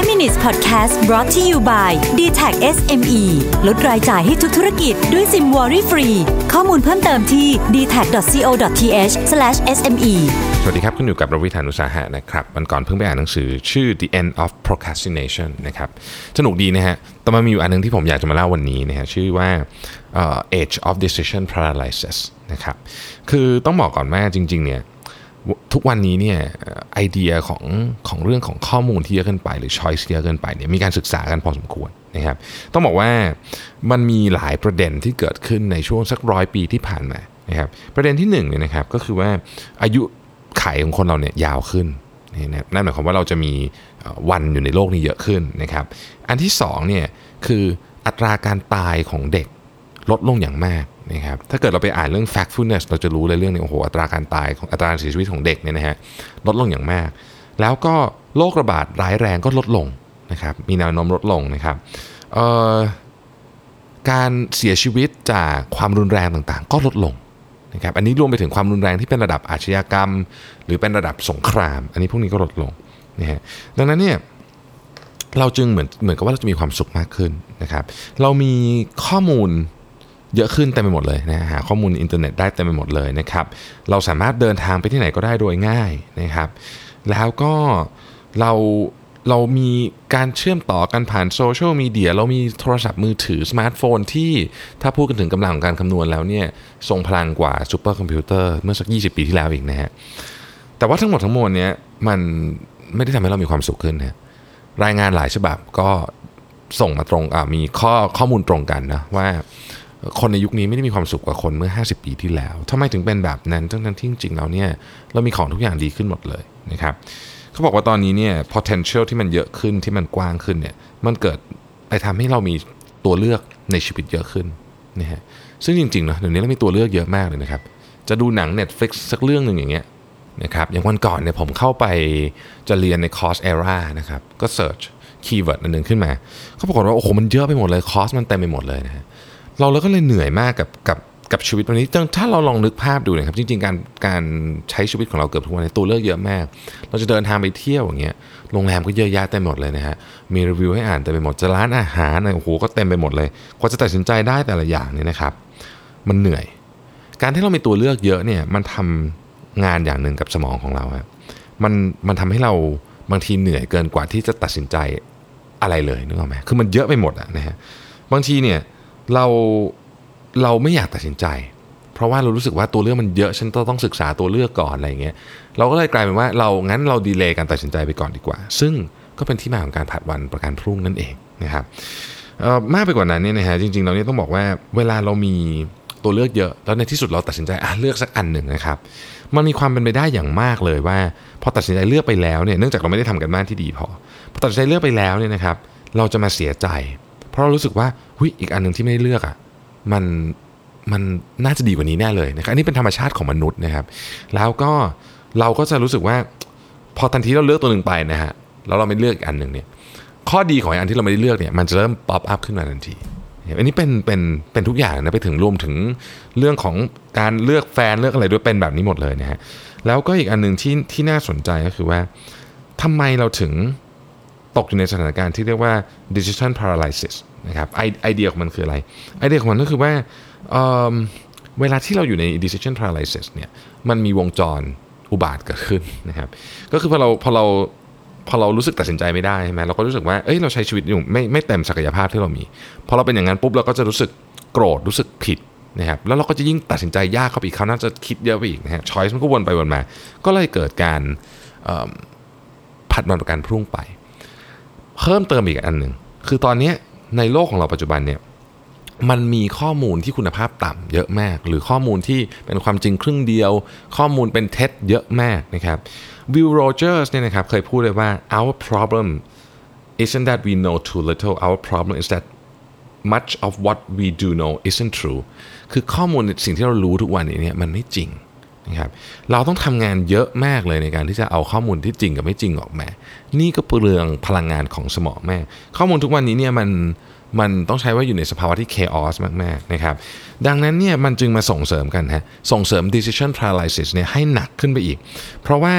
5 minutes podcast brought to you by d t a c SME ลดรายจ่ายให้ทุกธุรกิจด้วยซิมวอรี่ฟรี ข้อมูลเพิ่มเติมที่ d t a c c o t h s m e สวัสดีครับ คุณอยู่กับรวิธานุสาหะนะครับวันก่อนเพิ่งไปอ่านหนังสือชื่อ The End of Procrastination นะครับ สนุกดีนะฮะ แต่มันมีอยู่อันหนึงที่ผมอยากจะมาเล่าวันนี้นะฮะ ชื่อว่า Age of Decision Paralysis นะครับ คือต้องบอกก่อนว่าจริงๆเนี่ย ทุกวันนี้เนี่ยไอเดียของของเรื่องของข้อมูลที่เยอะเกินไป หรือ choice ที่เยอะเกินไปเนี่ยมีการศึกษากันพอสมควรนะครับ ต้องบอกว่ามันมีหลายประเด็นที่เกิดขึ้นในช่วงสักร้อยปีที่ผ่านมานะครับ ประเด็นที่หนึ่งเนี่ยนะครับก็คือว่าอายุไขของคนเราเนี่ยยาวขึ้นนี่นะนั่นหมายความว่าเราจะมีวันอยู่ในโลกนี้เยอะขึ้นนะครับ อันที่สองเนี่ยคืออัตราการตายของเด็กลดลงอย่างมาก นะครับถ้าเกิดเราไปอ่านเรื่อง factfulness เราจะรู้เลยเรื่องนี้โอ้โหอัตราการตายของอัตราการเสียชีวิตของเด็กเนี่ยนะฮะลดลงอย่างมาก แล้วก็โรคระบาดร้ายแรงก็ลดลงนะครับมีแนวโน้มลดลงนะครับการเสียชีวิตจากความรุนแรงต่างๆ ก็ลดลงนะครับอันนี้รวมไปถึงความรุนแรงที่เป็นระดับอาชญากรรม หรือเป็นระดับสงคราม อันนี้พวกนี้ก็ลดลงนะฮะดังนั้นเนี่ยเราจึงเหมือนเหมือนกับว่าเราจะมีความสุขมากขึ้นนะครับ เรามีข้อมูล เยอะขึ้นเต็มไปหมดเลยนะหาข้อมูลอินเทอร์เน็ตได้เต็มไปหมดเลยนะครับเราสามารถเดินทางไปที่ไหนก็ได้โดยง่ายนะครับ แล้วก็เราเรามีการเชื่อมต่อกันผ่านโซเชียลมีเดียเรามีโทรศัพท์มือถือสมาร์ทโฟนที่ถ้าพูดกันถึงกำลังของการคำนวณแล้วเนี่ยทรงพลังกว่าซูเปอร์คอมพิวเตอร์เมื่อสัก 20 ปีที่แล้วอีกนะฮะแต่ว่าทั้งหมดทั้งมวลเนี้ยมันไม่ได้ทำให้เรามีความสุขขึ้นนะรายงานหลายฉบับก็ส่งมาตรงอ่ามีข้อข้อมูลตรงกันนะว่า คนในยุคนี้ไม่ได้มีความสุขกว่าคนเมื่อ 50 ปีที่แล้วทำไมถึงเป็นแบบนั้นทั้งๆที่จริงๆแล้วเนี่ยเรามีของทุกอย่างดีขึ้นหมดเลยนะครับเขาบอกว่าตอนนี้เนี่ย potential ที่มันเยอะขึ้นที่มันกว้างขึ้นเนี่ยมันเกิดไปทำให้เรามีตัวเลือกในชีวิตเยอะขึ้นนะฮะซึ่งจริงๆเนาะเดี๋ยวนี้เรามีตัวเลือกเยอะมากเลยนะครับจะดูหนัง Netflix สักเรื่องหนึ่งอย่างเงี้ยนะครับอย่างวันก่อนเนี่ยผมเข้าไปจะเรียนในคอร์ส ERA นะครับก็ search keyword อันหนึ่งขึ้นมาเขาปรากฏว่าโอ้โหมันเยอะไปหมดเลยคอร์สมันเต็มไปหมดเลยนะฮะ เราแล้วก็เลยเหนื่อยมากกับกับกับชีวิตวันนี้ถ้าเราลองนึกภาพดูนะครับจริงๆการการใช้ชีวิตของเราเกือบทุกวันนี้ตัวเลือกเยอะมาก เราจะเดินทางไปเที่ยวอย่างเงี้ยโรงแรมก็เยอะแยะเต็มหมดเลยนะฮะมีรีวิวให้อ่านเต็มไปหมดจะร้านอาหารเนี่ยโอ้โหก็เต็มไปหมดเลยกว่าจะตัดสินใจได้แต่ละอย่างเนี่ยนะครับ มันเหนื่อย การที่เรามีตัวเลือกเยอะเนี่ยมันทำงานอย่างหนึ่งกับสมองของเราครับมันมันทำให้เราบางทีเหนื่อยเกินกว่าที่จะตัดสินใจอะไรเลยนึกออกไหมคือมันเยอะไปหมดอะนะฮะบางทีเนี่ย เราเราไม่อยากตัดสินใจ เพราะว่าเรารู้สึกว่าตัวเลือกมันเยอะฉันต้องต้องศึกษาตัวเลือกก่อนอะไรอย่างเงี้ยเราก็เลยกลายเป็นว่าเรางั้นเราดีเลย์การตัดสินใจไปก่อนดีกว่า ซึ่งก็เป็นที่มาของการผัดวันประกันพรุ่งนั่นเองนะครับมากไปกว่านั้นเนี่ยนะฮะจริงๆเราเนี่ยต้องบอกว่าเวลาเรามีตัวเลือกเยอะ แล้วในที่สุดเราตัดสินใจเลือกสักอันหนึ่งนะครับมันมีความเป็นไปได้อย่างมากเลยว่า พอตัดสินใจเลือกไปแล้วเนี่ยเนื่องจากเราไม่ได้ทำกันบ้านที่ดีพอพอตัดสินใจเลือกไปแล้วเนี่ยนะครับ เราจะมาเสียใจ ราะเรารู้สึกว่าหุยอีกอันหนึ่งที่ไม่ได้เลือกอะมันมันน่าจะดีกว่านี้แน่เลยนะครับอันนี้เป็นธรรมชาติของมนุษย์นะครับ แล้วก็เราก็จะรู้สึกว่า พอทันทีเราเลือกตัวหนึ่งไปนะฮะแล้วเราไม่เลือกอีกอันหนึ่งเนี่ยข้อดีของอันที่เราไม่ได้เลือกเนี่ยมันจะเริ่ม pop up ขึ้นมาทันทีอันนี้เป็นเป็นเป็นทุกอย่างนะไปถึงรวมถึงเรื่องของการเลือกแฟนเลือกอะไรด้วยเป็นแบบนี้หมดเลยนะฮะแล้วก็อีกอันหนึ่งที่ที่น่าสนใจก็คือว่าทำไมเราถึง ตกอยู่ในสถานการณ์ที่เรียกว่า decision paralysis นะครับไอไอเดียของมันคืออะไร ไอเดียของมันก็คือว่าเเวลาที่เราอยู่ใน decision paralysis เนี่ยมันมีวงจรอุบาทเกิดขึ้นนะครับ ก็คือพอเราพอเราพอเรารู้สึกตัดสินใจไม่ได้ใช่ไหมเราก็รู้สึกว่าเอ้ยเราใช้ชีวิตอยู่ไม่ไม่เต็มศักยภาพที่เรามีพอเราเป็นอย่างนั้นปุ๊บเราก็จะรู้สึกโกรธรู้สึกผิดนะครับแล้วเราก็จะยิ่งตัดสินใจยากเข้าไปอีกเขาน่าจะคิดเยอะไปอีกนะฮะช้อยส์มันก็วนไปวนมา ก็เลยเกิดการผัดวันประกันพรุ่งไป เพิ่มเติมอีกอันหนึ่งคือตอนนี้ในโลกของเราปัจจุบันเนี่ยมันมีข้อมูลที่คุณภาพต่ำเยอะมาก หรือข้อมูลที่เป็นความจริงครึ่งเดียว ข้อมูลเป็นเท็จเยอะมากนะครับวิลโรเจอร์สเนี่ยนะครับเคยพูดเลยว่า our problem isn't that we know too little our problem is that much of what we do know isn't true คือข้อมูลสิ่งที่เรารู้ทุกวันนี้เนี่ยมันไม่จริง นะครับเราต้องทำงานเยอะมากเลยในการที่จะเอาข้อมูลที่จริงกับไม่จริงออกมา นี่ก็เปลืองพลังงานของสมองแม่ข้อมูลทุกวันนี้เนี่ยมันมันต้องใช้ว่าอยู่ในสภาวะที่ chaos มากๆนะครับ ดังนั้นเนี่ยมันจึงมาส่งเสริมกันฮะ ส่งเสริม decision paralysis เนี่ยให้หนักขึ้นไปอีก เพราะว่า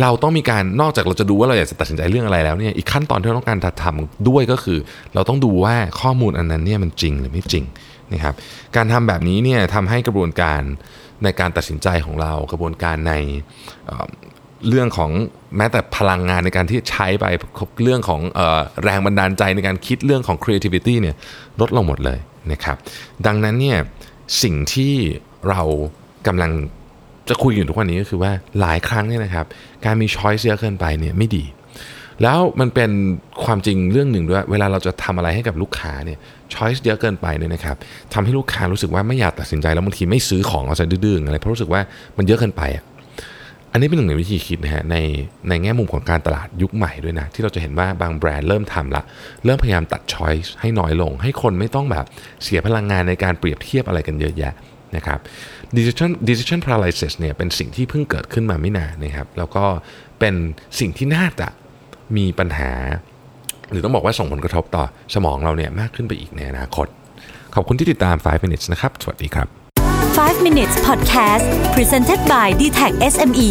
เราต้องมีการ นอกจากเราจะดูว่าเราอยากจะตัดสินใจเรื่องอะไรแล้วเนี่ย อีกขั้นตอนที่เราต้องการทำด้วยก็คือ เราต้องดูว่าข้อมูลอันนั้นเนี่ยมันจริงหรือไม่จริง นะครับการทำแบบนี้เนี่ยทำให้กระบวนการในการตัดสินใจของเรากระบวนการในเรื่องของแม้แต่พลังงานในการที่ใช้ไปเรื่องของออแรงบันดาลใจในการคิดเรื่องของ creativity เนี่ยลดลงหมดเลยนะครับ ดังนั้นเนี่ยสิ่งที่เรากำลังจะคุยอยู่ทุกวันนี้ก็คือว่าหลายครั้งเนี่ยนะครับ การมีช้อยส์เยอะเกินไปเนี่ยไม่ดี แล้วมันเป็นความจริงเรื่องหนึ่งด้วย เวลาเราจะทำอะไรให้กับลูกค้าเนี่ยช้อยส์เยอะเกินไปเนี่ยนะครับทำให้ลูกค้ารู้สึกว่าไม่อยากตัดสินใจแล้วบางทีไม่ซื้อของเอาใจดื้อๆอะไรเพราะรู้สึกว่ามันเยอะเกินไปอะอันนี้เป็นหนึ่งในวิธีคิดนะฮะในในแง่มุมของการตลาดยุคใหม่ด้วยนะที่เราจะเห็นว่าบางแบรนด์เริ่มทำละเริ่มพยายามตัดช้อยส์ให้น้อยลง ให้คนไม่ต้องแบบเสียพลังงานในการเปรียบเทียบอะไรกันเยอะแยะนะครับ decision decision paralysis เนี่ยเป็นสิ่งที่เพิ่งเกิดขึ้นมาไม่นานนะครับแล้วก็เป็นสิ่งที่น่าจะ มีปัญหา หรือต้องบอกว่าส่งผลกระทบต่อสมองเราเนี่ยมากขึ้นไปอีกในอนาคต ขอบคุณที่ติดตาม 5 minutes นะครับ สวัสดีครับ 5 minutes podcast presented by d t e c h SME